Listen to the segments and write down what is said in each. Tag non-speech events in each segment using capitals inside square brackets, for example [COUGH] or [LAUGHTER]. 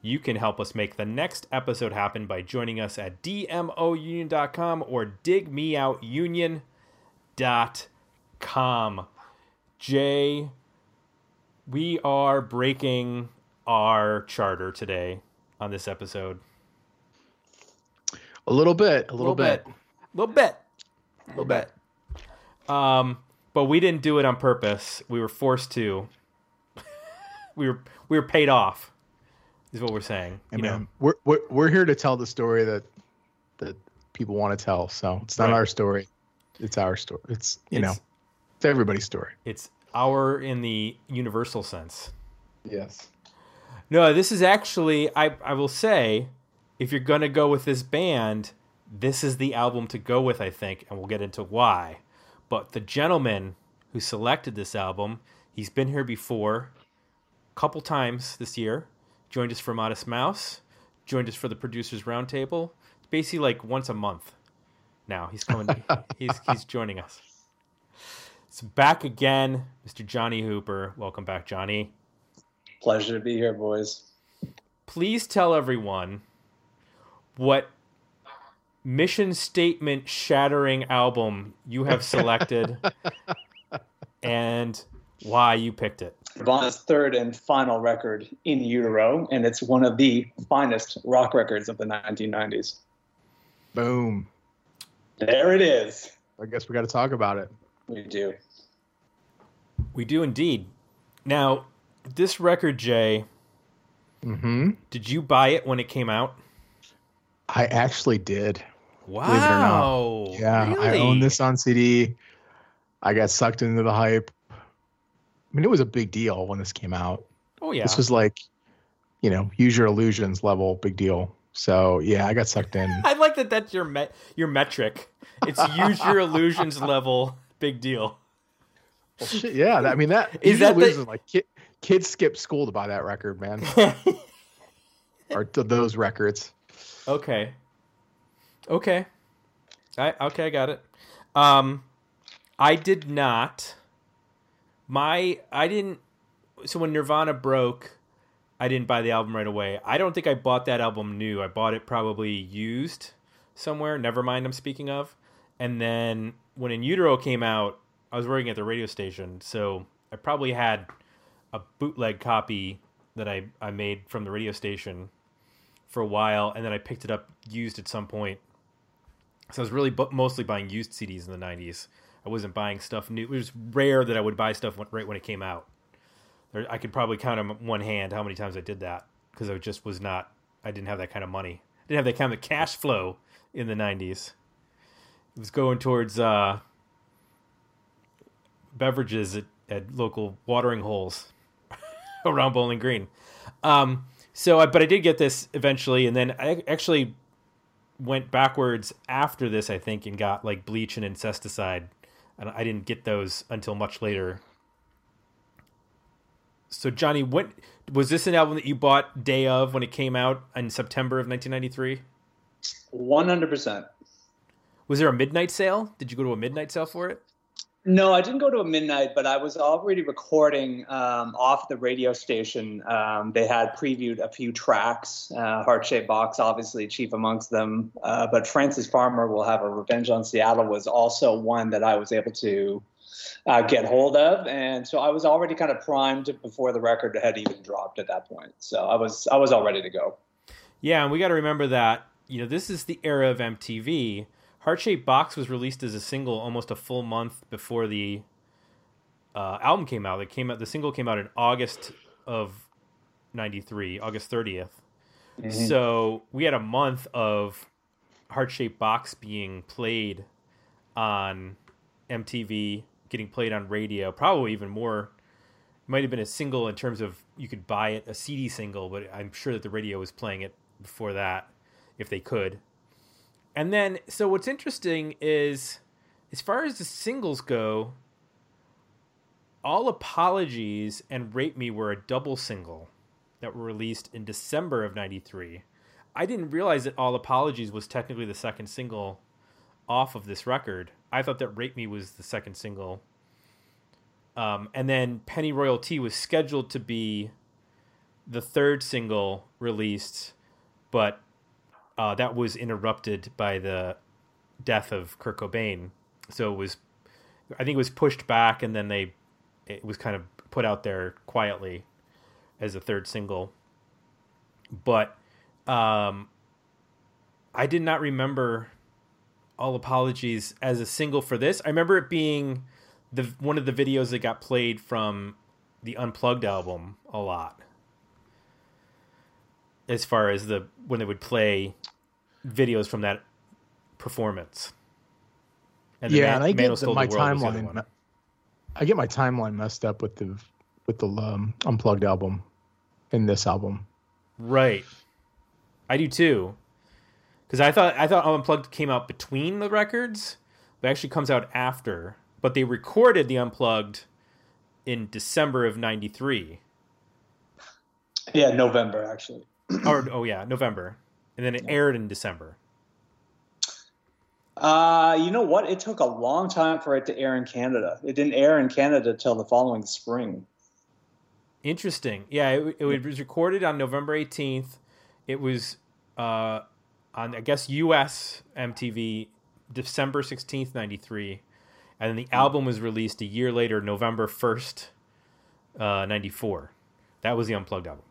You can help us make the next episode happen by joining us at dmounion.com or digmeoutunion.com. Jay, we are breaking our charter today on this episode. A little bit, a little, bit. A little bit. A little bit. Um, but we didn't do it on purpose. We were forced to. [LAUGHS] we were we were paid off is what we're saying. You know? we're, we're we're here to tell the story that that people want to tell. So it's not right. our story; it's our story. It's you it's, know, it's everybody's story. It's our in the universal sense. Yes. No, this is actually I I will say, if you're gonna go with this band, this is the album to go with. I think, and we'll get into why. But the gentleman who selected this album, he's been here before, a couple times this year joined us for Modest Mouse, joined us for the producers roundtable. Basically, like once a month. Now he's coming. [LAUGHS] he's he's joining us. So back again, Mr. Johnny Hooper. Welcome back, Johnny. Pleasure to be here, boys. Please tell everyone what mission statement shattering album you have selected [LAUGHS] and why you picked it. Nirvana's third and final record in utero, and it's one of the finest rock records of the 1990s. Boom. There it is. I guess we got to talk about it. We do. We do indeed. Now, this record, Jay. Mm-hmm. Did you buy it when it came out? I actually did. Wow. Yeah, really? I own this on CD. I got sucked into the hype. I mean, it was a big deal when this came out. Oh yeah, this was like, you know, use your illusions level, big deal. So yeah, I got sucked in. [LAUGHS] I like that. That's your met your metric. It's use your illusions [LAUGHS] level, big deal. Well, shit, yeah. I mean, that is that the... like kid, kids skip school to buy that record, man. [LAUGHS] or to those records. Okay. Okay. I okay, I got it. Um, I did not my I didn't so when Nirvana broke, I didn't buy the album right away. I don't think I bought that album new. I bought it probably used somewhere. Never mind. I'm speaking of. And then when In Utero came out, I was working at the radio station, so I probably had a bootleg copy that I, I made from the radio station for a while, and then I picked it up used at some point. So I was really bu- mostly buying used CDs in the 90s. I wasn't buying stuff new. It was rare that I would buy stuff right when it came out. I could probably count on one hand how many times I did that because I just was not. I didn't have that kind of money. I didn't have that kind of cash flow in the '90s. It was going towards uh, beverages at, at local watering holes [LAUGHS] around Bowling Green. Um, so, I, but I did get this eventually, and then I actually went backwards after this, I think, and got like Bleach and Incesticide I didn't get those until much later. So Johnny, when was this an album that you bought day of when it came out in September of 1993? One hundred percent. Was there a midnight sale? Did you go to a midnight sale for it? No, I didn't go to a midnight, but I was already recording um, off the radio station. Um, they had previewed a few tracks, uh, Heart Shaped Box, obviously chief amongst them. Uh, but Frances Farmer will have a Revenge on Seattle was also one that I was able to uh, get hold of, and so I was already kind of primed before the record had even dropped at that point. So I was I was all ready to go. Yeah, and we got to remember that you know this is the era of MTV Heart Shaped Box was released as a single almost a full month before the uh, album came out. It came out. The single came out in August of '93, August 30th. Mm-hmm. So we had a month of Heart Shaped Box being played on MTV, getting played on radio. Probably even more. It might have been a single in terms of you could buy it a CD single, but I'm sure that the radio was playing it before that, if they could And then, so what's interesting is, as far as the singles go, all apologies and rape me were a double single that were released in December of '93. I didn't realize that all apologies was technically the second single off of this record. I thought that rape me was the second single. Um, and then Pennyroyal Tea was scheduled to be the third single released, but uh, that was interrupted by the death of Kurt Cobain. So it was, I think it was pushed back, and then they, it was kind of put out there quietly as a third single. But um, I did not remember all apologies as a single for this. I remember it being the one of the videos that got played from the Unplugged album a lot as far as the when they would play videos from that performance. And yeah, and I get the, my timeline. I get my timeline messed up with the with the um, unplugged album in this album. Right, I do too. Because I thought I thought unplugged came out between the records, but actually comes out after. But they recorded the unplugged in December of '93. Yeah, November actually or oh yeah, November, and then it aired in December. Uh, you know what? It took a long time for it to air in Canada. It didn't air in Canada till the following spring. Interesting. Yeah, it, it was recorded on November 18th. It was uh, on, I guess, US MTV December 16th, 93. And then the album was released a year later, November 1st, uh, 94. That was the Unplugged album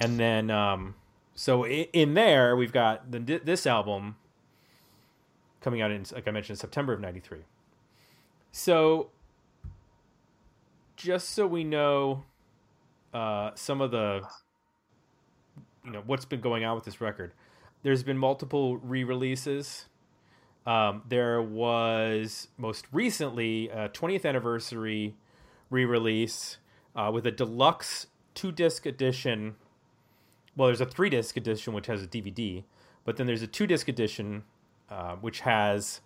and then um, so in there we've got the, this album coming out in like I mentioned September of '93. So just so we know uh, some of the you know what's been going on with this record, there's been multiple re-releases. Um, there was most recently a 20th anniversary re-release uh, with a deluxe two disc edition well, there's a three disc edition which has a DVD, but then there's a two disc edition uh, which has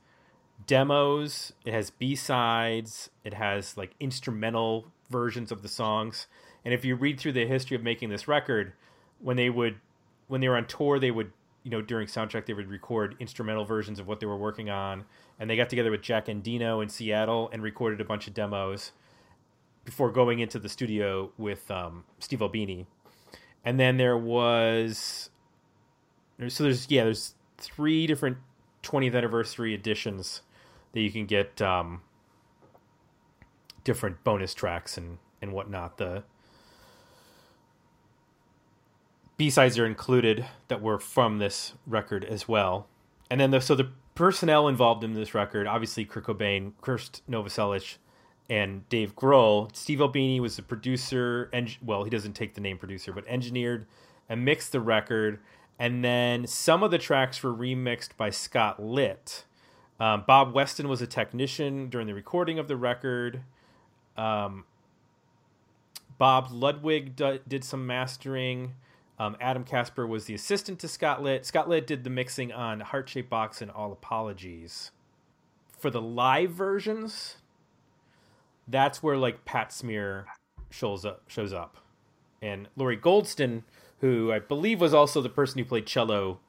demos, it has B sides, it has like instrumental versions of the songs. And if you read through the history of making this record, when they would when they were on tour, they would you know during soundtrack they would record instrumental versions of what they were working on, and they got together with Jack Endino in Seattle and recorded a bunch of demos before going into the studio with um, Steve Albini and then there was so there's yeah there's three different 20th anniversary editions that you can get um, different bonus tracks and and whatnot. The b-sides are included that were from this record as well. And then the, so the personnel involved in this record obviously Kurt Cobain, Krist Novoselic, and Dave Grohl. Steve Albini was the producer, and well, he doesn't take the name producer, but engineered and mixed the record. And then some of the tracks were remixed by Scott Litt. Um, Bob Weston was a technician during the recording of the record. Um, Bob Ludwig d- did some mastering. Um, Adam Casper was the assistant to Scott Litt. Scott Litt did the mixing on Heart Shaped Box and All Apologies. For the live versions, that's where like Pat Smear shows up shows up. And Lori Goldston, who I believe was also the person who played cello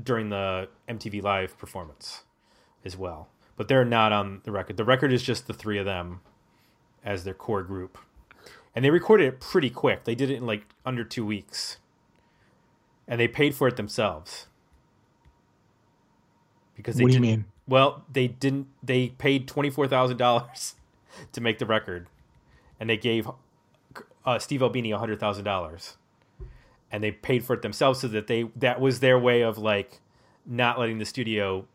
during the MTV Live performance as well. But they're not on the record. The record is just the three of them as their core group. And they recorded it pretty quick. They did it in like under two weeks. And they paid for it themselves. Because they what do you mean? Well, they didn't. They paid twenty four thousand dollars to make the record, and they gave uh, Steve Albini a hundred thousand dollars, and they paid for it themselves, so that they that was their way of like not letting the studio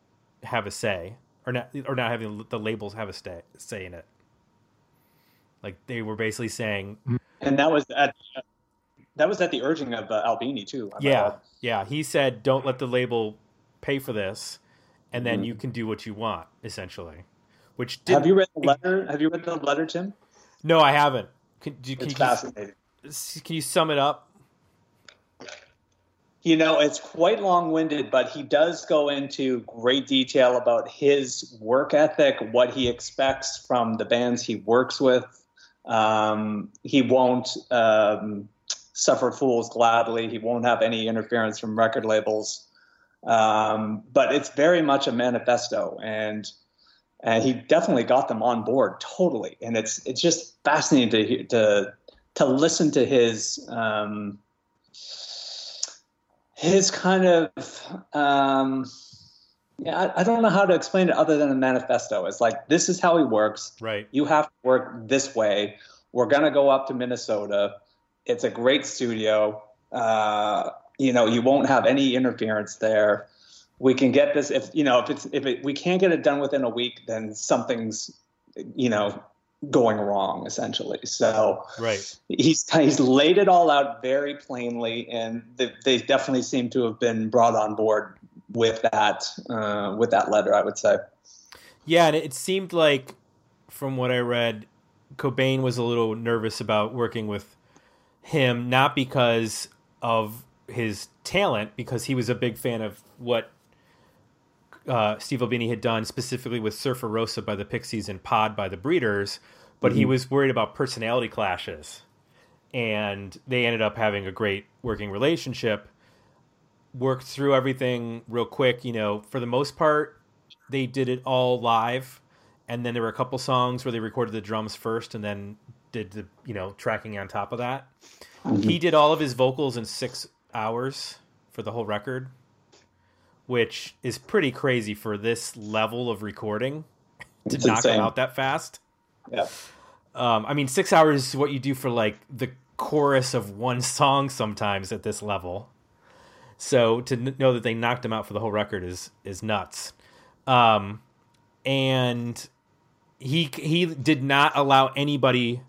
have a say, or not or not having the labels have a stay, say in it. Like they were basically saying, and that was at that was at the urging of uh, Albini too. I'm yeah, yeah. He said, "Don't let the label pay for this, and then mm-hmm. you can do what you want." Essentially, which did, have you read the letter? Have you read the letter, Tim? No, I haven't. Can, can it's you, fascinating. Can you sum it up? You know, it's quite long winded, but he does go into great detail about his work ethic, what he expects from the bands he works with. Um, he won't um, suffer fools gladly, he won't have any interference from record labels. Um, but it's very much a manifesto, and and he definitely got them on board totally. And it's it's just fascinating to to to listen to his um, his kind of um, yeah, I, I, don't know how to explain it other than a manifesto. It's like this is how he works. Right. You have to work this way. We're gonna go up to Minnesota. It's a great studio. Uh, you know, you won't have any interference there. We can get this if you know if it's if it, we can't get it done within a week, then something's you know going wrong essentially. So right, he's he's laid it all out very plainly, and they, they definitely seem to have been brought on board with that uh, with that letter. I would say. Yeah, and it seemed like from what I read, Cobain was a little nervous about working with him, not because of his talent, because he was a big fan of what uh, Steve Albini had done specifically with Surfer Rosa by the Pixies and Pod by the Breeders, but mm-hmm. he was worried about personality clashes. And they ended up having a great working relationship. Worked through everything real quick. You know, for the most part, they did it all live. And then there were a couple songs where they recorded the drums first and then did the, you know, tracking on top of that. Mm-hmm. He did all of his vocals in six hours for the whole record which is pretty crazy for this level of recording to it's knock insane. them out that fast. Yeah. Um, I mean, six hours is what you do for like the chorus of one [LAUGHS] song sometimes at this level. So to n- know that they knocked him out for the whole record is is nuts. Um, and he he did not allow anybody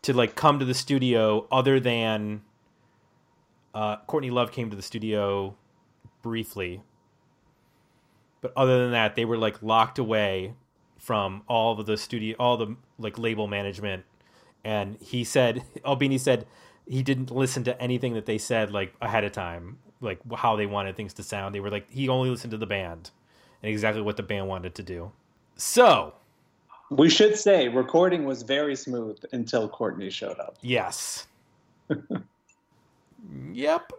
to like come to the studio other than uh, Courtney Love came to the studio briefly but other than that, they were like locked away from all of the studio, all the like label management. And he said, [LAUGHS] Albini said he didn't listen to anything that they said like ahead of time, like how they wanted things to sound. They were like, he only listened to the band and exactly what the band wanted to do. So we should say recording was very smooth until Courtney showed up. Yes. [LAUGHS] yep.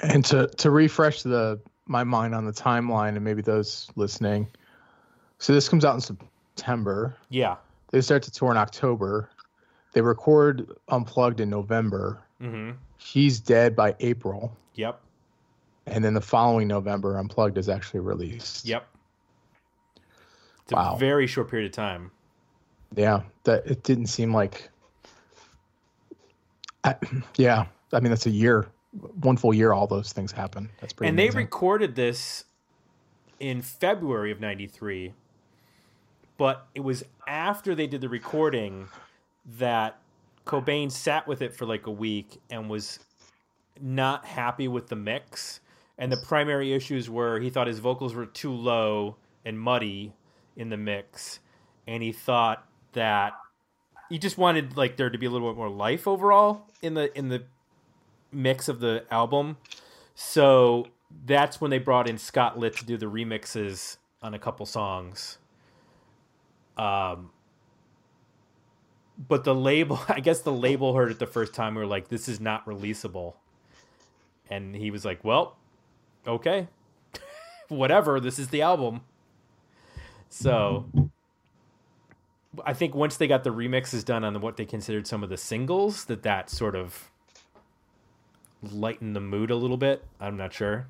And to to refresh the my mind on the timeline and maybe those listening. So this comes out in September. Yeah. They start to tour in October. They record Unplugged in November. Mm-hmm. He's dead by April. Yep. And then the following November, Unplugged is actually released. Yep. It's wow. a very short period of time. Yeah, that it didn't seem like. I, [CLEARS THROAT] yeah, I mean that's a year one full year, all those things happen. That's pretty. And amazing. they recorded this in February of '93, but it was after they did the recording that Cobain sat with it for like a week and was not happy with the mix. And the primary issues were he thought his vocals were too low and muddy in the mix, and he thought that he just wanted like there to be a little bit more life overall in the in the mix of the album. So that's when they brought in Scott Litt to do the remixes on a couple songs. Um, but the label, [LAUGHS] I guess the label heard it the first time. We were like, "This is not releasable," and he was like, "Well, okay, [LAUGHS] whatever. This is the album." So, I think once they got the remixes done on what they considered some of the singles, that that sort of lighten the mood a little bit. I'm not sure.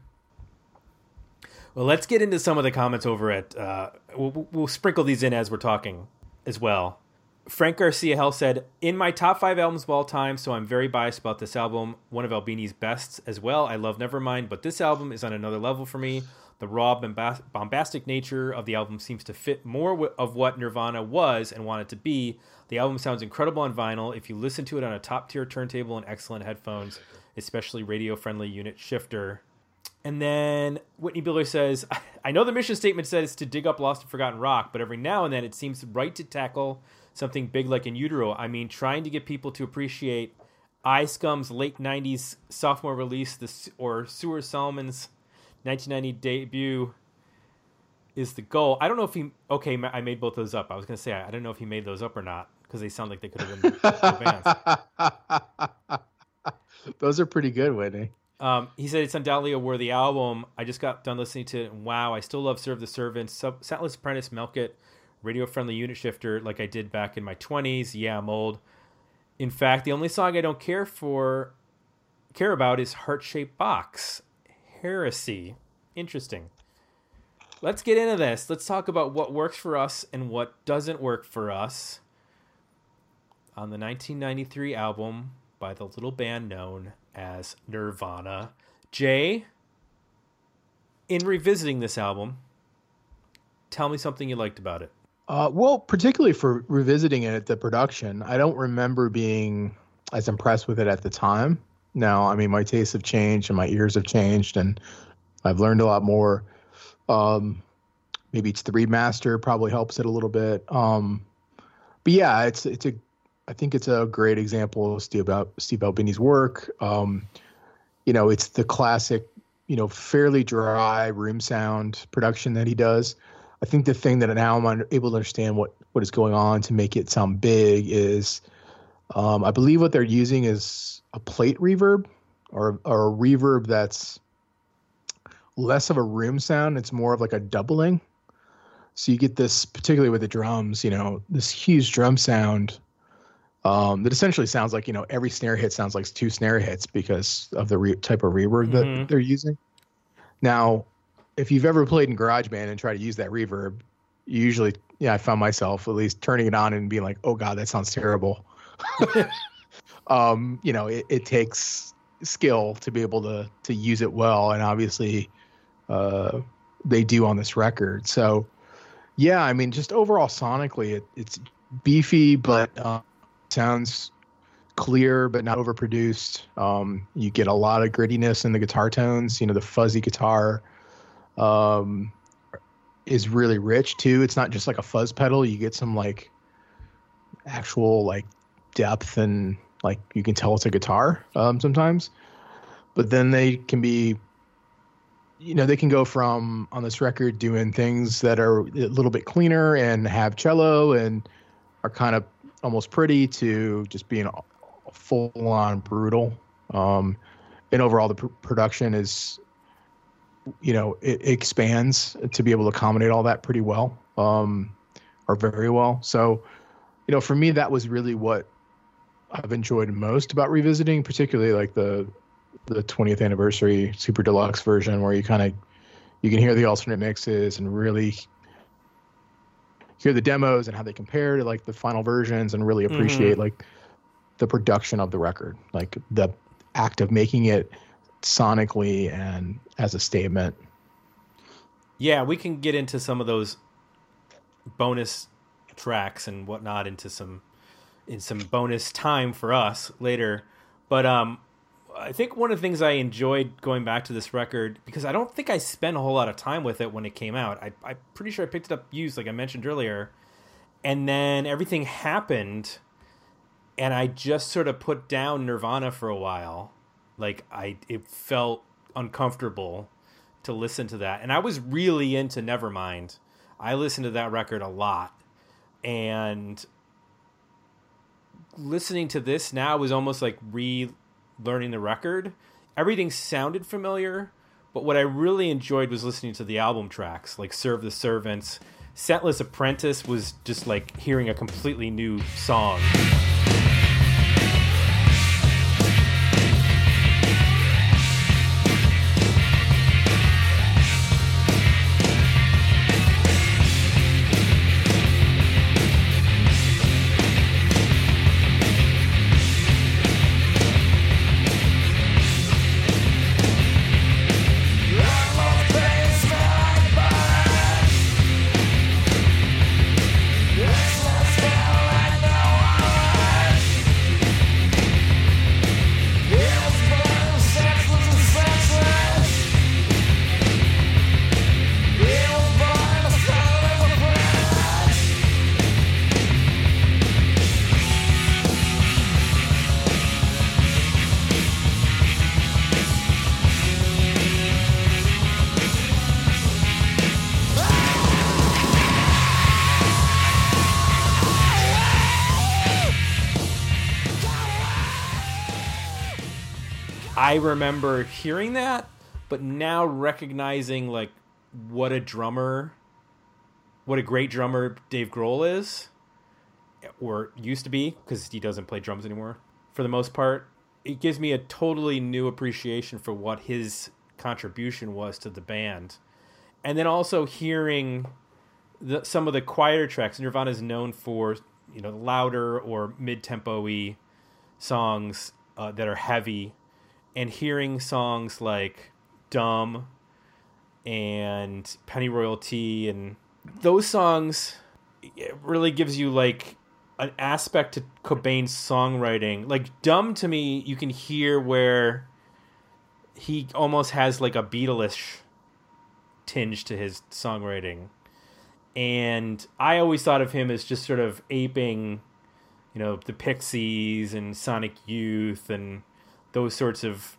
Well, let's get into some of the comments over at. Uh, we'll, we'll sprinkle these in as we're talking as well. Frank Garcia Hell said, In my top five albums of all time, so I'm very biased about this album. One of Albini's bests as well. I love Nevermind, but this album is on another level for me. The raw, bombastic nature of the album seems to fit more of what Nirvana was and wanted to be. The album sounds incredible on vinyl. If you listen to it on a top tier turntable and excellent headphones, especially radio friendly unit shifter. And then Whitney Biller says, I know the mission statement says to dig up lost and forgotten rock, but every now and then it seems right to tackle something big like in utero. I mean, trying to get people to appreciate iScum's late 90s sophomore release, the, or Sewer Solomon's 1990 debut, is the goal. I don't know if he. Okay, I made both those up. I was going to say, I, don't know if he made those up or not because they sound like they could have been [LAUGHS] bands. Those are pretty good, Whitney. Um, he said it's undoubtedly a worthy album. I just got done listening to it. And wow, I still love Serve the Servants, Sub- Scentless Apprentice, Milk It, Radio Friendly Unit Shifter, like I did back in my 20s. Yeah, I'm old. In fact, the only song I don't care for, care about is Heart Shaped Box. Heresy. Interesting. Let's get into this. Let's talk about what works for us and what doesn't work for us on the 1993 album by the little band known as Nirvana. Jay, in revisiting this album, tell me something you liked about it. Uh, well, particularly for revisiting it, the production, I don't remember being as impressed with it at the time. Now, I mean, my tastes have changed and my ears have changed, and I've learned a lot more. Um, maybe it's the remaster probably helps it a little bit. Um, but yeah, it's it's a I think it's a great example of Steve, Al- Steve Albini's work. Um, you know, it's the classic, you know, fairly dry room sound production that he does. I think the thing that now I'm able to understand what what is going on to make it sound big is, um, I believe what they're using is a plate reverb or or a reverb that's less of a room sound. It's more of like a doubling. So you get this, particularly with the drums, you know, this huge drum sound um, that essentially sounds like you know every snare hit sounds like two snare hits because of the re- type of reverb mm-hmm. that they're using. Now, if you've ever played in GarageBand and tried to use that reverb, you usually, yeah, I found myself at least turning it on and being like, "Oh God, that sounds terrible." [LAUGHS] um, you know, it, it, takes skill to be able to to use it well, and obviously, uh, they do on this record. So, yeah, I mean, just overall sonically, it, it's beefy, but uh, sounds clear but not overproduced. Um, you get a lot of grittiness in the guitar tones. You know, the fuzzy guitar um, is really rich too. It's not just like a fuzz pedal. You get some like actual like depth and like you can tell it's a guitar um, sometimes. But then they can be, you know, they can go from on this record doing things that are a little bit cleaner and have cello and are kind of almost pretty to just being full on brutal. Um, and overall, the pr- production is, you know, it, it, expands to be able to accommodate all that pretty well, um, or very well. So, you know, for me, that was really what I've enjoyed most about revisiting, particularly like the the 20th anniversary super deluxe version, where you kind of you can hear the alternate mixes and really hear the demos and how they compare to like the final versions and really appreciate mm-hmm. like the production of the record, like the act of making it sonically and as a statement. Yeah, we can get into some of those bonus tracks and whatnot into some in some bonus time for us later. But um I think one of the things I enjoyed going back to this record because I don't think I spent a whole lot of time with it when it came out. I, I'm pretty sure I picked it up used, like I mentioned earlier, and then everything happened, and I just sort of put down Nirvana for a while. Like I, it felt uncomfortable to listen to that, and I was really into Nevermind. I listened to that record a lot, and listening to this now was almost like re learning the record. Everything sounded familiar, but what I really enjoyed was listening to the album tracks, like Serve the Servants. Scentless Apprentice was just like hearing a completely new song. I remember hearing that, but now recognizing like what a drummer, what a great drummer Dave Grohl is, or used to be, because he doesn't play drums anymore for the most part. It gives me a totally new appreciation for what his contribution was to the band. And then also hearing the, some of the quieter tracks. Nirvana is known for you know louder or mid-tempo-y songs uh, that are heavy, and hearing songs like "Dumb" and "Pennyroyal Tea" and those songs, it really gives you like an aspect to Cobain's songwriting. Like "Dumb" to me, you can hear where he almost has like a Beatles tinge to his songwriting and I always thought of him as just sort of aping, you know, the Pixies and Sonic Youth and those sorts of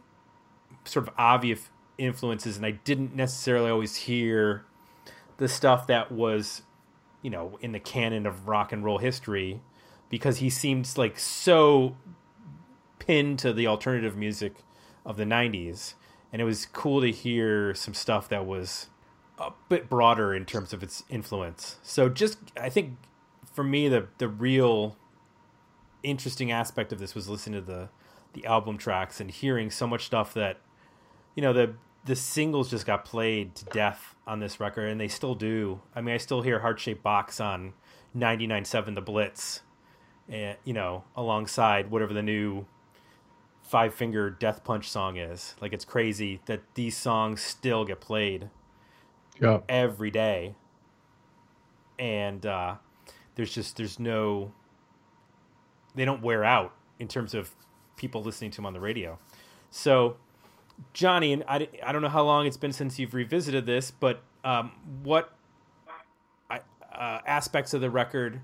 sort of obvious influences, and I didn't necessarily always hear the stuff that was, you know, in the canon of rock and roll history, because he seemed like so pinned to the alternative music of the '90s, and it was cool to hear some stuff that was a bit broader in terms of its influence. So just I think for me the the real interesting aspect of this was listening to the the album tracks and hearing so much stuff that you know the the singles just got played to death on this record and they still do. I mean I still hear Heart Shaped Box on 99.7 The Blitz and you know alongside whatever the new Five Finger Death Punch song is. Like it's crazy that these songs still get played yeah. every day and uh, there's just there's no they don't wear out in terms of people listening to him on the radio so johnny and i, I don't know how long it's been since you've revisited this but um, what uh, aspects of the record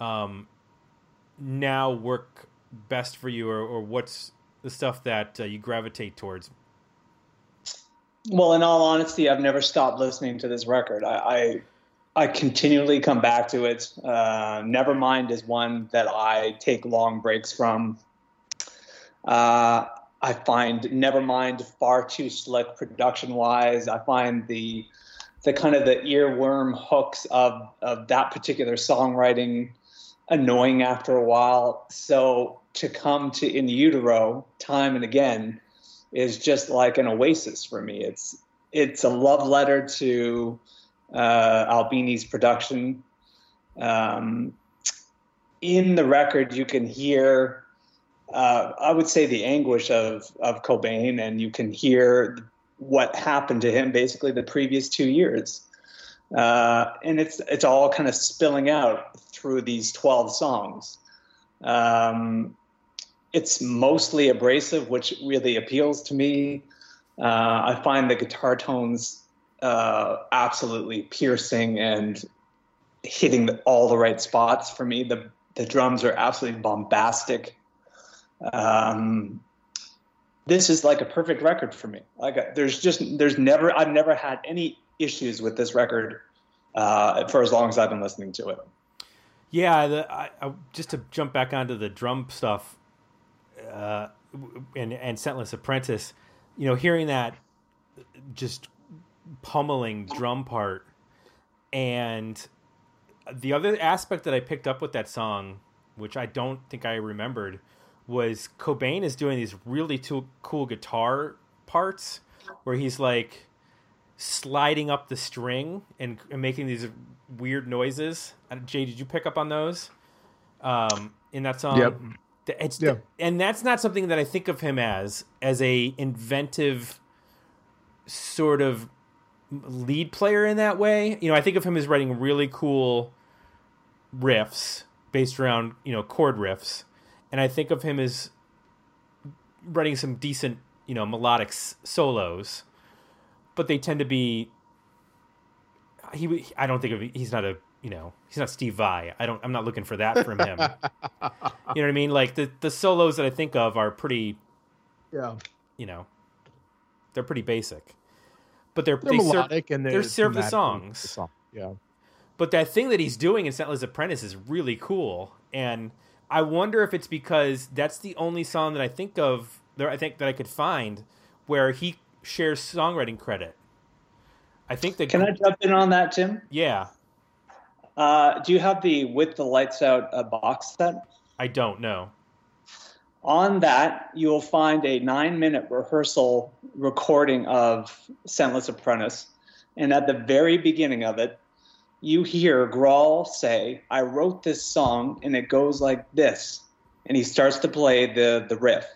um, now work best for you or, or what's the stuff that uh, you gravitate towards well, in all honesty, I've never stopped listening to this record. I I, I continually come back to it. Uh, Nevermind is one that I take long breaks from. Uh, I find Nevermind far too slick production wise. I find the the kind of the earworm hooks of of that particular songwriting annoying after a while. So to come to In Utero time and again is just like an oasis for me. It's it's a love letter to uh, Albini's production. Um, in the record, you can hear, uh, I would say, the anguish of of Cobain, and you can hear what happened to him basically the previous two years. Uh, and it's it's all kind of spilling out through these twelve songs. Um, it's mostly abrasive, which really appeals to me. Uh, I find the guitar tones uh, absolutely piercing and hitting all the right spots for me. The the drums are absolutely bombastic. Um, this is like a perfect record for me. Like there's just there's never I've never had any issues with this record uh, for as long as I've been listening to it. Yeah, the, I, I, just to jump back onto the drum stuff uh, and and Scentless Apprentice, you know, hearing that just pummeling drum part, and the other aspect that I picked up with that song, which I don't think I remembered, was Cobain is doing these really cool guitar parts where he's like sliding up the string and, and making these weird noises. Jay, did you pick up on those um, in that song? Yep. It's yeah. and that's not something that I think of him as as a inventive sort of lead player in that way. You know, I think of him as writing really cool riffs based around, you know, chord riffs. And I think of him as writing some decent, you know, melodic solos. But they tend to be he I don't think of he's not a you know, he's not Steve Vai. I don't. I'm not looking for that from him. [LAUGHS] you know what I mean? Like the the solos that I think of are pretty. Yeah. You know, they're pretty basic, but they're, they're they melodic serve, and they're, they're serve the songs. The song. Yeah. But that thing that he's doing in Scentless Apprentice is really cool, and I wonder if it's because that's the only song that I think of there I think that I could find where he shares songwriting credit. I think that Can I jump in on that, Tim? yeah, Uh, do you have the With the Lights Out uh, box set? I don't know. On that, you will find a nine minute rehearsal recording of Scentless Apprentice. And at the very beginning of it, you hear Grohl say, I wrote this song and it goes like this. And he starts to play the, the riff.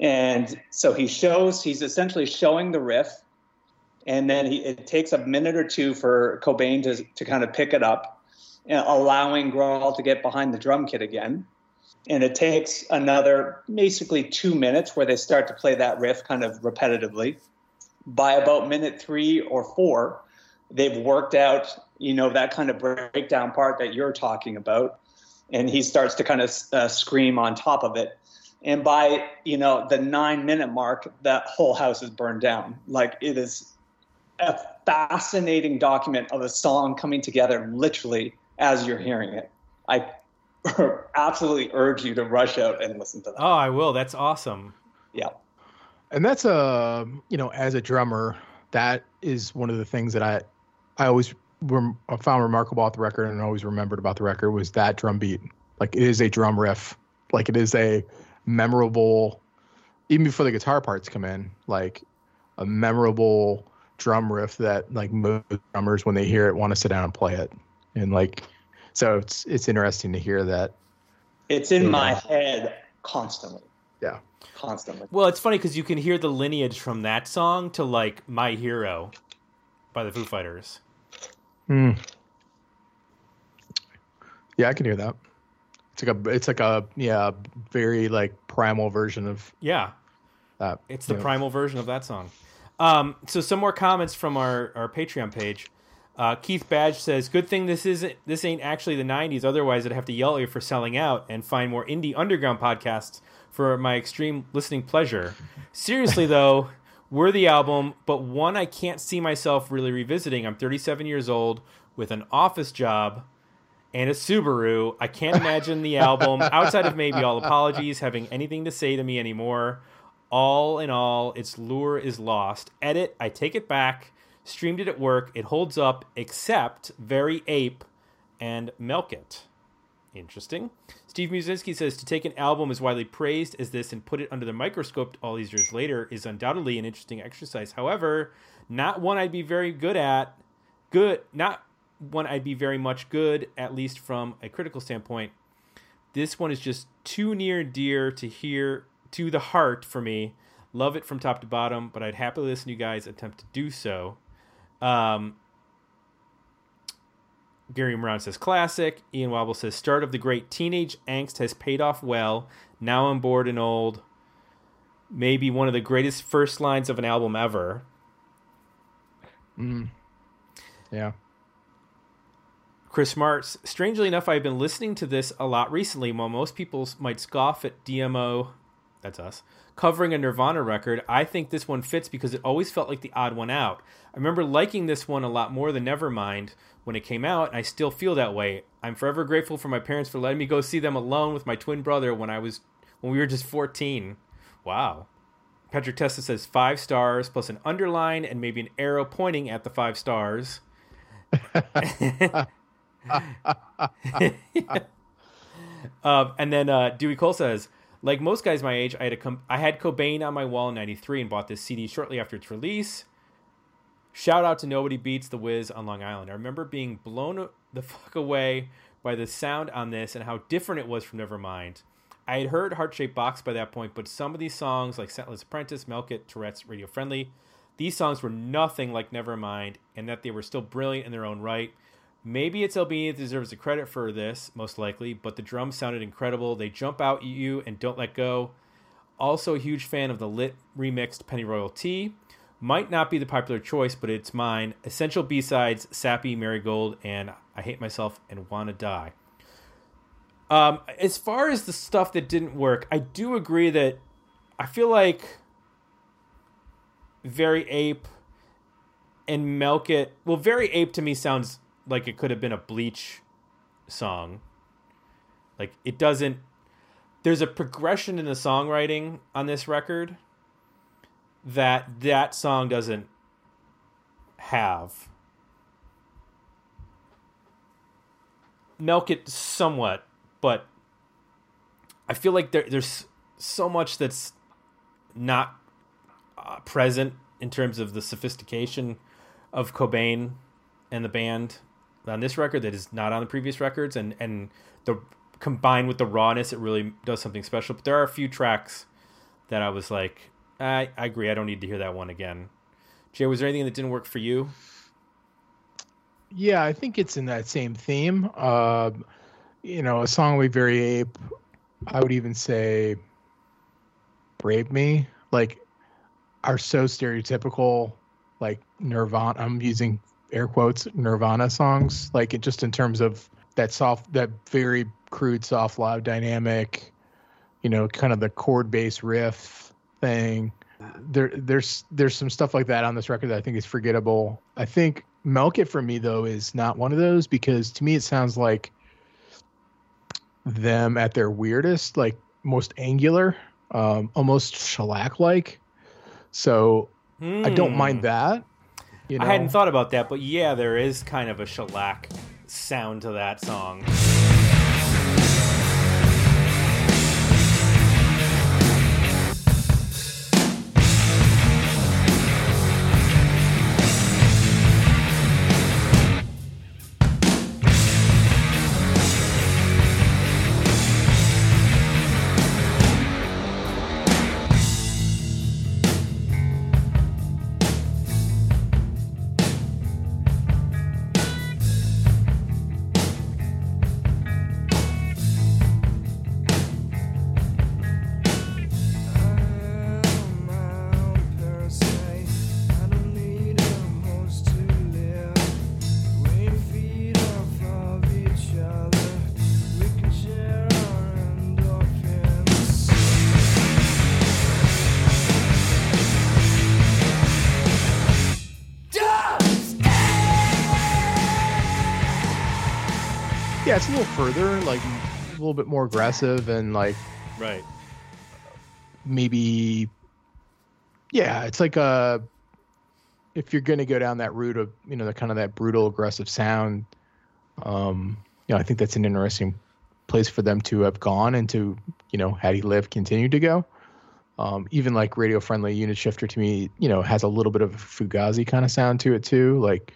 and so he shows, he's essentially showing the riff. And then he, it takes a minute or two for Cobain to, to kind of pick it up uh, allowing Grohl to get behind the drum kit again. And it takes another basically two minutes where they start to play that riff kind of repetitively. By about minute three or four, they've worked out, you know, that kind of breakdown part that you're talking about. And he starts to kind of uh, scream on top of it. And by, you know, the nine minute mark, that whole house is burned down. Like it is a fascinating document of a song coming together literally as you're hearing it. I [LAUGHS] absolutely urge you to rush out and listen to that. Oh, I will. That's awesome. Yeah. And that's a you know as a drummer that is one of the things that i i always rem- uh, found remarkable about the record and always remembered about the record was that drum beat. Like it is a drum riff. Like it is a memorable even before the guitar parts come in like a memorable drum riff that like most drummers when they hear it want to sit down and play it. And like so it's it's interesting to hear that It's in my head constantly. Yeah. Constantly. Well, it's funny because you can hear the lineage from that song to like "My Hero" by the Foo Fighters. Hmm. Yeah, I can hear that. It's like a it's like a yeah, very like primal version of Yeah, that. it's the know. primal version of that song. Um, so some more comments from our, our Patreon page. Uh, Keith Badge says, "Good thing this isn't this ain't actually the '90s. Otherwise, I'd have to yell at you for selling out and find more indie underground podcasts for my extreme listening pleasure. Seriously though, worthy album, but one I can't see myself really revisiting. I'm 37 years old with an office job." and a Subaru. I can't imagine the album, outside of maybe All Apologies, having anything to say to me anymore. All in all, its lure is lost. Edit, I take it back. Streamed it at work. It holds up, except Very Ape and Milk It. Interesting. Steve Musinski says to take an album as widely praised as this and put it under the microscope all these years later is undoubtedly an interesting exercise. However, not one I'd be very good at. Good, not one I'd be very much good, at least from a critical standpoint. This one is just too near dear to hear to the heart for me. Love it from top to bottom, but I'd happily listen to you guys attempt to do so. Um, Gary Moran says classic. Ian Wobble says start of the great teenage angst has paid off well. Now I'm bored and old. Maybe one of the greatest first lines of an album ever. Mm. Yeah. Chris Martz, strangely enough, I've been listening to this a lot recently. While most people might scoff at DMO, that's us, covering a Nirvana record, I think this one fits because it always felt like the odd one out. I remember liking this one a lot more than Nevermind when it came out, and I still feel that way. I'm forever grateful for my parents for letting me go see them alone with my twin brother when I was when we were just 14. Wow. Patrick Testa says five stars plus an underline and maybe an arrow pointing at the five stars. um, [LAUGHS] and then uh, Dewey Cole says, like most guys my age, I had a com- I had Cobain on my wall in '93 and bought this CD shortly after its release. Shout out to Nobody Beats the Wiz on Long Island. I remember being blown the fuck away by the sound on this and how different it was from Nevermind. I had heard Heart Shaped Box by that point, but some of these songs, like Scentless Apprentice, Milk It, Tourette's, Radio Friendly, these songs were nothing like Nevermind, and that they were still brilliant in their own right. Maybe it's Albini that deserves the credit for this, most likely, but the drums sounded incredible. They jump out at you and don't let go. Also, a huge fan of the Litt remixed Pennyroyal Tea. Might not be the popular choice, but it's mine. Essential B sides, Sappy, Marigold, and I Hate Myself and Wanna Die. Um, as far as the stuff that didn't work, I do agree that I feel like Very Ape and Milk It. Well, Very Ape to me sounds like it could have been a Bleach song. Like it doesn't. there's a progression in the songwriting on this record that that song doesn't have. Milk it somewhat, but I feel like there, there's so much that's not uh, present in terms of the sophistication of Cobain and the band on this record that is not on the previous records, and and the combined with the rawness, it really does something special. But there are a few tracks that I was like, I, I agree, I don't need to hear that one again. Jay, was there anything that didn't work for you? Yeah, I think it's in that same theme. Uh, you know, a song like Very Ape, I would even say Rape Me, like are so stereotypical, like Nirvana. I'm using air quotes Nirvana songs, like it just in terms of that soft, that very crude, soft, loud dynamic, you know, kind of the chord bass riff thing. There, there's there's some stuff like that on this record that I think is forgettable. I think Milk It for me though is not one of those because to me it sounds like them at their weirdest, like most angular, um, almost Shellac like. So I don't mind Hmm. that. You know? I hadn't thought about that, but yeah, there is kind of a Shellac sound to that song. Further, like a little bit more aggressive and like Right. maybe yeah it's like a if you're going to go down that route of you know the kind of that brutal aggressive sound um you know i think that's an interesting place for them to have gone and to you know had he lived continued to go um even like radio friendly unit shifter to me you know has a little bit of a Fugazi kind of sound to it too like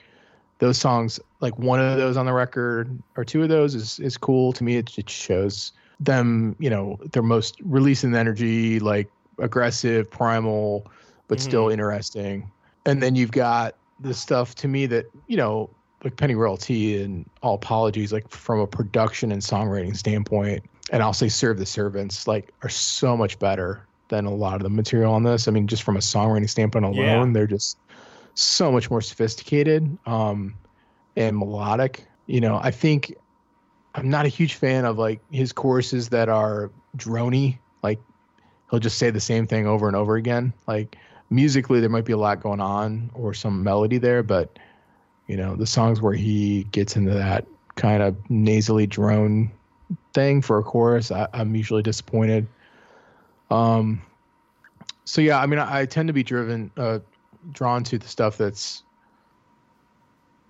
those songs like one of those on the record or two of those is is cool. To me it, it shows them you know their most releasing the energy like aggressive primal but mm-hmm. still interesting. And then you've got the stuff to me that you know like Pennyroyal Tea and all apologies like from a production and songwriting standpoint and i'll say serve the servants like are so much better than a lot of the material on this. I mean just from a songwriting standpoint alone Yeah. they're just so much more sophisticated um and melodic. You know i think i'm not a huge fan of like his choruses that are drony. Like he'll just say the same thing over and over again. Like musically there might be a lot going on or some melody there but you know the songs where he gets into that kind of nasally drone thing for a chorus I, i'm usually disappointed. Um so yeah i mean i, I tend to be driven uh drawn to the stuff that's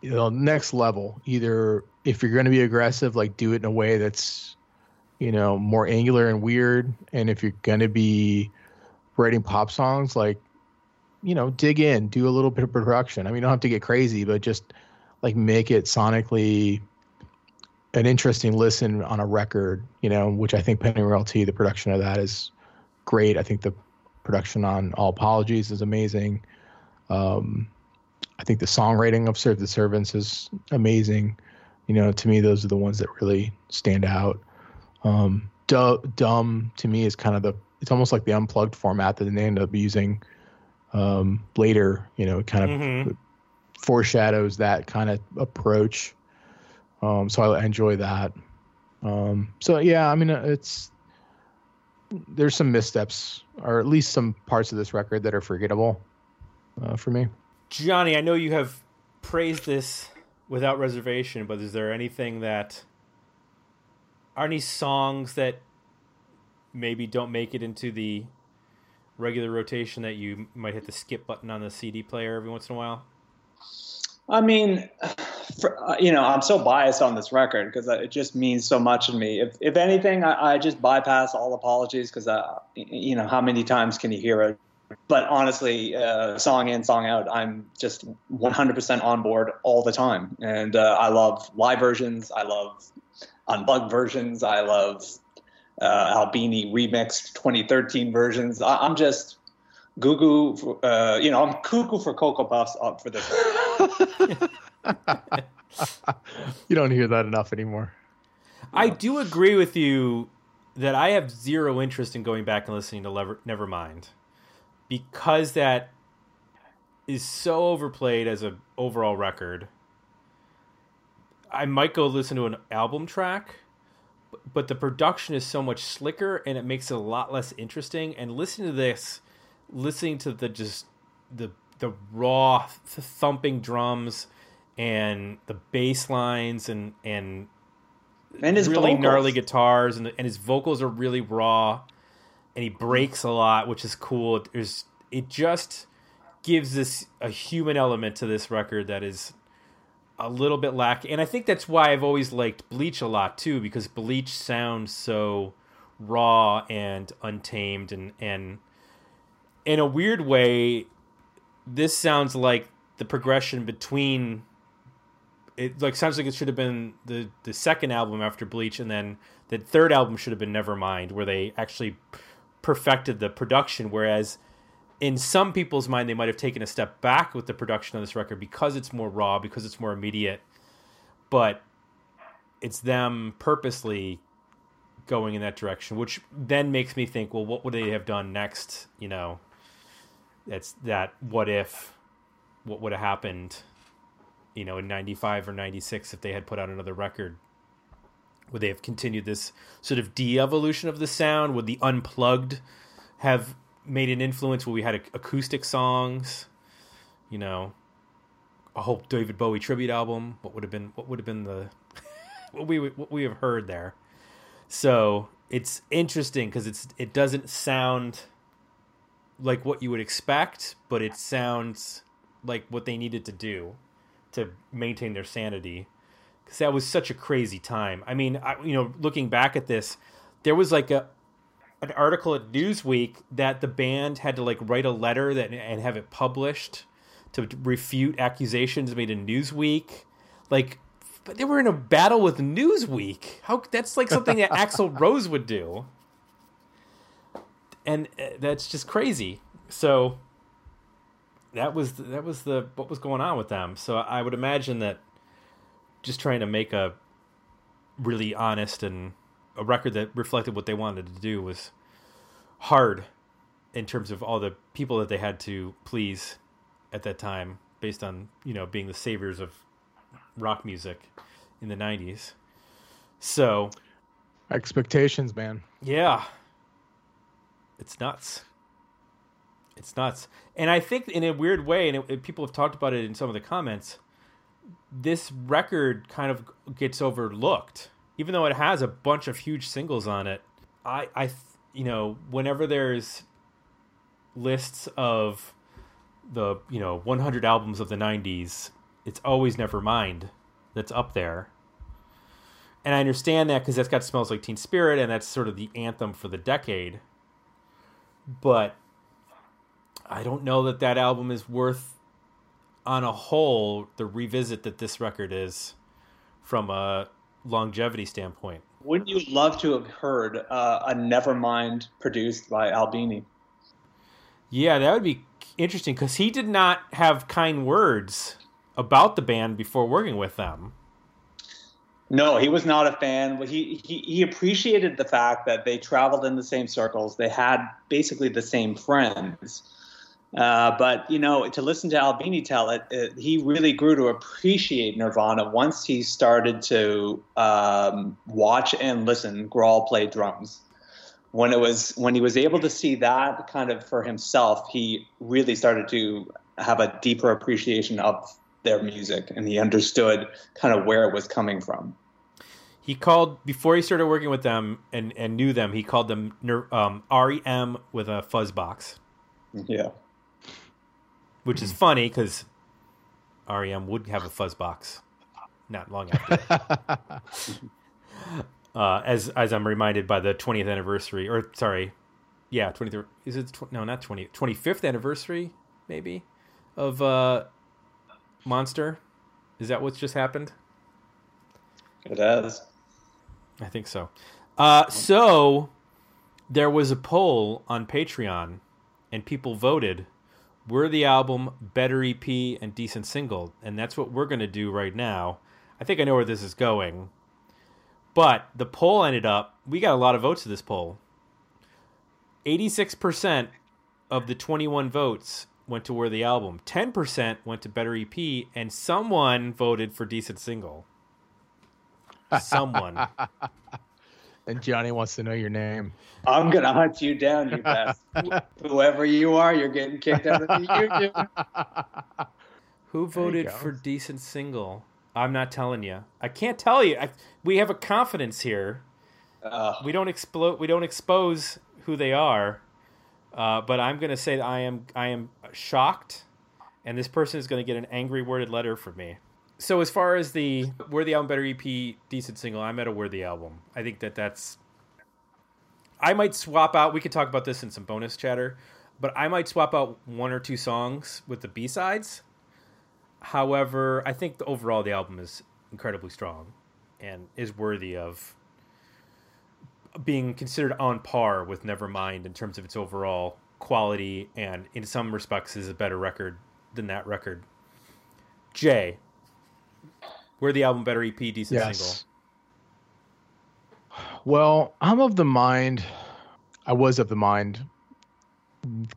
you know next level. Either if you're going to be aggressive like do it in a way that's you know more angular and weird. And if you're going to be writing pop songs like you know dig in do a little bit of production. I mean you don't have to get crazy but just like make it sonically an interesting listen on a record you know which i think Pennyroyal Tea the production of that is great. I think the production on all apologies is amazing um, I think the songwriting of Serve the Servants is amazing. You know, to me, those are the ones that really stand out. Um, Du- Dumb to me is kind of the, it's almost like the unplugged format that they end up using um, later. You know, it kind of Mhm. foreshadows that kind of approach. Um, so I enjoy that. Um, so yeah, I mean, it's, there's some missteps, or at least some parts of this record that are forgettable uh, for me. Johnny, I know you have praised this without reservation, but is there anything that are any songs that maybe don't make it into the regular rotation that you might hit the skip button on the CD player every once in a while? I mean, for, uh, you know, I'm so biased on this record because it just means so much to me. If, if anything, I, I just bypass all apologies because, uh, you know, how many times can you hear it? But honestly, uh, song in, song out, I'm just 100% on board all the time. And uh, I love live versions. I love unplugged versions. I love uh, Albini remixed 2013 versions. I, am just goo goo. Uh, you know, I'm cuckoo for Cocoa Puffs up for this. [LAUGHS] you don't hear that enough anymore. I do agree with you that I have zero interest in going back and listening to Lever- Nevermind because that is so overplayed as an overall record. I might go listen to an album track, but the production is so much slicker and it makes it a lot less interesting. And listening to this, listening to the just the the raw thumping drums and the bass lines and and and his really vocals. gnarly guitars and, and his vocals are really raw and he breaks a lot which is cool. There's, it just gives this a human element to this record that is a little bit lacking and i think that's why i've always liked Bleach a lot too because Bleach sounds so raw and untamed and and in a weird way this sounds like the progression between it like sounds like it should have been the the second album after Bleach, and then the third album should have been Nevermind, where they actually perfected the production. Whereas in some people's mind, they might have taken a step back with the production of this record because it's more raw, because it's more immediate. But it's them purposely going in that direction, which then makes me think, well, what would they have done next? You know, it's that what if, what would have happened? you know, in 95 or 96 if they had put out another record? Would they have continued this sort of de evolution of the sound? Would the unplugged have made an influence where we had acoustic songs? You know, a whole David Bowie tribute album. What would have been what would have been the [LAUGHS] what we what we have heard there? So it's interesting because it's it doesn't sound like what you would expect, but it sounds like what they needed to do to maintain their sanity because that was such a crazy time. I mean, I, you know, looking back at this, there was like a an article at Newsweek that the band had to like write a letter that and have it published to refute accusations made in Newsweek. Like, but they were in a battle with Newsweek. How that's like something that Axl [LAUGHS] Rose would do, and uh, that's just crazy. So that was that was the what was going on with them. So I would imagine that just trying to make a really honest and a record that reflected what they wanted to do was hard in terms of all the people that they had to please at that time based on you know being the saviors of rock music in the 90s so expectations man. yeah. It's nuts. It's nuts. And I think in a weird way, and it, people have talked about it in some of the comments, this record kind of gets overlooked, even though it has a bunch of huge singles on it. I, I, you know, whenever there's lists of the you know 100 albums of the 90s, it's always Nevermind that's up there. And I understand that because that's got smells like Teen Spirit, and that's sort of the anthem for the decade. But I don't know that that album is worth, on a whole, the revisit that this record is from a longevity standpoint. Wouldn't you love to have heard uh, a Nevermind produced by Albini? Yeah, that would be interesting because he did not have kind words about the band before working with them. No, he was not a fan. He, he he appreciated the fact that they traveled in the same circles. They had basically the same friends. Uh, but you know, to listen to Albini tell it, it, he really grew to appreciate Nirvana once he started to um, watch and listen Grohl play drums. When it was when he was able to see that kind of for himself, he really started to have a deeper appreciation of their music, and he understood kind of where it was coming from. He called before he started working with them and, and knew them. He called them um, REM with a fuzz box. Yeah, which is funny because REM would have a fuzz box not long after. [LAUGHS] uh, as as I'm reminded by the 20th anniversary, or sorry, yeah, 23rd. Is it tw- no, not 20, 25th anniversary maybe of uh, Monster? Is that what's just happened? It has. I think so. Uh, so there was a poll on Patreon, and people voted worthy album, better EP, and decent single, and that's what we're gonna do right now. I think I know where this is going, but the poll ended up. We got a lot of votes to this poll. Eighty-six percent of the twenty-one votes went to worthy album. Ten percent went to better EP, and someone voted for decent single. [LAUGHS] Someone. And Johnny wants to know your name. I'm gonna hunt you down, you bastard. [LAUGHS] Whoever you are, you're getting kicked out of the union. [LAUGHS] Who voted for decent single? I'm not telling you. I can't tell you. I, we have a confidence here. Uh, we don't explode. We don't expose who they are. Uh, but I'm going to say that I am. I am shocked, and this person is going to get an angry worded letter from me. So as far as the worthy album, better EP, decent single, I'm at a worthy album. I think that that's I might swap out. We could talk about this in some bonus chatter, but I might swap out one or two songs with the B sides. However, I think the, overall the album is incredibly strong and is worthy of being considered on par with Nevermind in terms of its overall quality and in some respects is a better record than that record. Jay, where the album better EP decent yes. single? Well, I'm of the mind, I was of the mind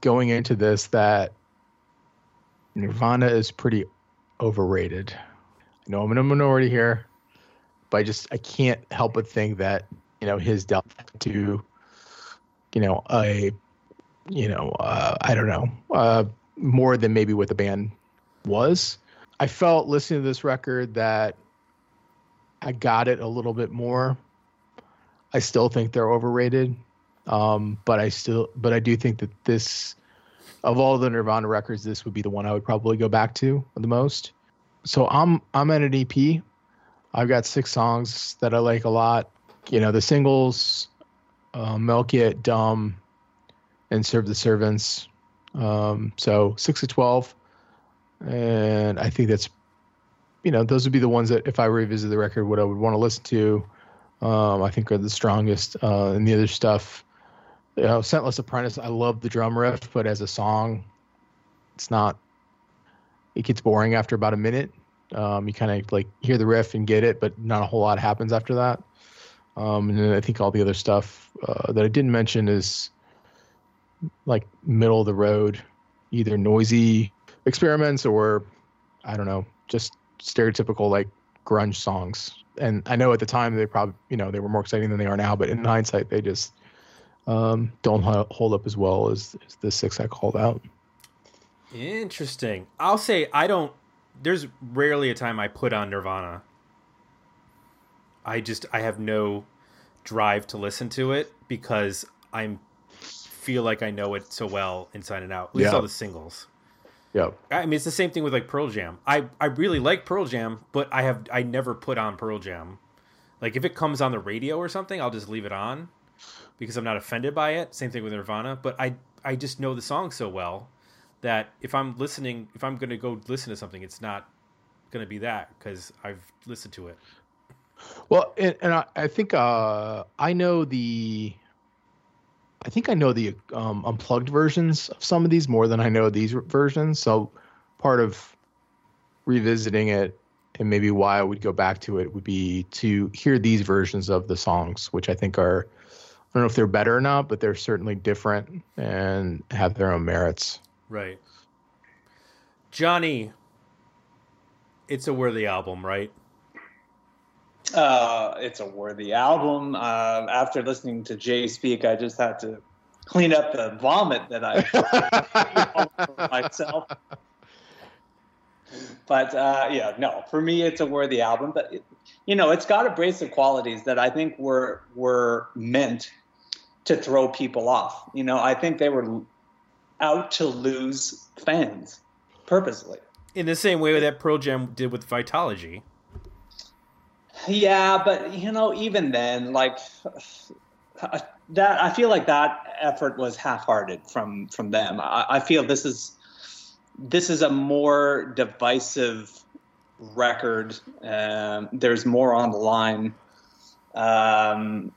going into this that Nirvana is pretty overrated. I know I'm in a minority here, but I just I can't help but think that you know his death to you know a you know uh, I don't know uh, more than maybe what the band was. I felt listening to this record that I got it a little bit more I still think they're overrated. Um, but I still, but I do think that this, of all the Nirvana records, this would be the one I would probably go back to the most. So I'm I'm at an EP. I've got six songs that I like a lot. You know, the singles, uh, Milk It, Dumb, and Serve the Servants. Um, so six to twelve, and I think that's, you know, those would be the ones that if I revisit the record, what I would want to listen to um, I think are the strongest. Uh, and the other stuff, you know, Scentless Apprentice, I love the drum riff, but as a song, it's not. It gets boring after about a minute. Um, you kind of like hear the riff and get it, but not a whole lot happens after that. Um, and then I think all the other stuff uh, that I didn't mention is like middle of the road, either noisy experiments or I don't know, just stereotypical like grunge songs and I know at the time they probably you know they were more exciting than they are now, but in hindsight they just um, don't hold up as well as, as the six I called out. Interesting. I'll say I don't. There's rarely a time I put on Nirvana. I just I have no drive to listen to it because I'm feel like I know it so well inside and out. At least yeah. all the singles. Yeah. I mean, it's the same thing with like Pearl Jam. I I really like Pearl Jam, but I have I never put on Pearl Jam. Like if it comes on the radio or something, I'll just leave it on because I'm not offended by it. Same thing with Nirvana, but I I just know the song so well that if I'm listening, if I'm going to go listen to something, it's not going to be that because I've listened to it. Well, and, and I, I think uh, I know the I think I know the um, unplugged versions of some of these more than I know these versions. So part of revisiting it and maybe why I would go back to it would be to hear these versions of the songs, which I think are I don't know if they're better or not, but they're certainly different and have their own merits. Right. Johnny, it's a worthy album, right? Uh, it's a worthy album. Uh, after listening to Jay speak, I just had to clean up the vomit that I [LAUGHS] myself. but uh, yeah, no, for me, it's a worthy album. But it, you know, it's got abrasive qualities that I think were were meant to throw people off. You know, I think they were out to lose fans purposely. In the same way that Pearl Jam did with Vitalogy. Yeah, but you know, even then, like that, I feel like that effort was half-hearted from from them. I, I feel this is this is a more divisive record. Um, there's more on the line. Um,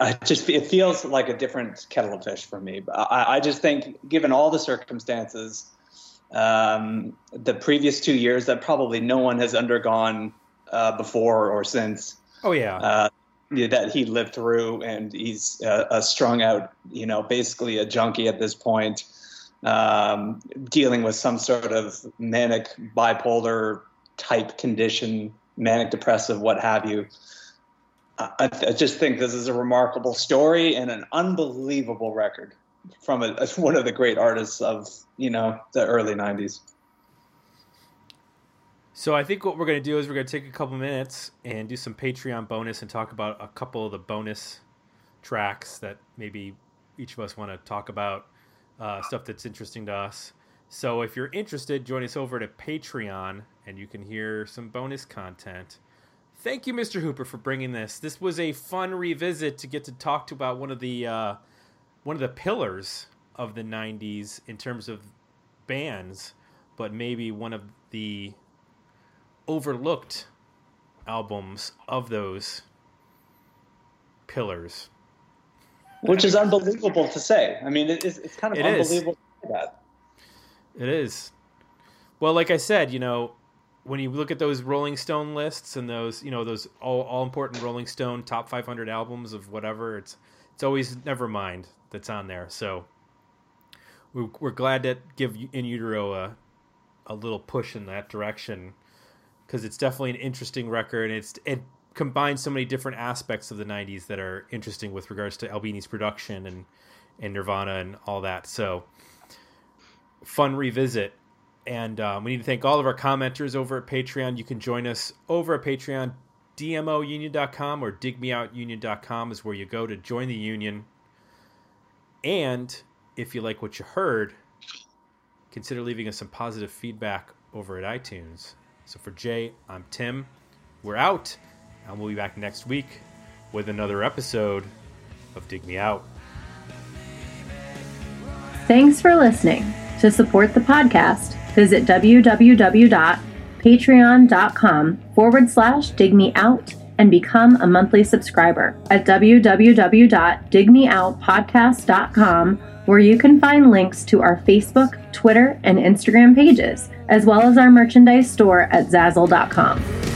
I just it feels like a different kettle of fish for me. I, I just think, given all the circumstances, um, the previous two years that probably no one has undergone uh, before or since. Oh yeah. Uh, that he lived through, and he's uh, strung out, you know, basically a junkie at this point, um, dealing with some sort of manic bipolar type condition, manic depressive, what have you. I, I, just think this is a remarkable story and an unbelievable record from a, [LAUGHS] one of the great artists of you know the early '90s. So I think what we're going to do is we're going to take a couple minutes and do some Patreon bonus and talk about a couple of the bonus tracks that maybe each of us want to talk about, uh, stuff that's interesting to us. So if you're interested, join us over at Patreon and you can hear some bonus content. Thank you, Mr. Hooper, for bringing this. This was a fun revisit to get to talk to about one of the uh, one of the pillars of the '90s in terms of bands, but maybe one of the overlooked albums of those pillars. Which is unbelievable to say. I mean, it's, it's kind of it unbelievable is. to say that. It is. Well, like I said, you know, when you look at those Rolling Stone lists and those, you know, those all, all important Rolling Stone top 500 albums of whatever, it's it's always Nevermind that's on there. So we're, we're glad to give In Utero a, a little push in that direction because it's definitely an interesting record. And it's it combines so many different aspects of the '90s that are interesting with regards to Albini's production and and Nirvana and all that. So fun revisit. And um, we need to thank all of our commenters over at Patreon. You can join us over at Patreon. DMOunion.com or digmeoutunion.com is where you go to join the union. And if you like what you heard, consider leaving us some positive feedback over at iTunes. So for Jay, I'm Tim. We're out, and we'll be back next week with another episode of Dig Me Out. Thanks for listening. To support the podcast, visit www.patreon.com forward slash dig me out and become a monthly subscriber at www.digmeoutpodcast.com where you can find links to our Facebook, Twitter, and Instagram pages, as well as our merchandise store at Zazzle.com.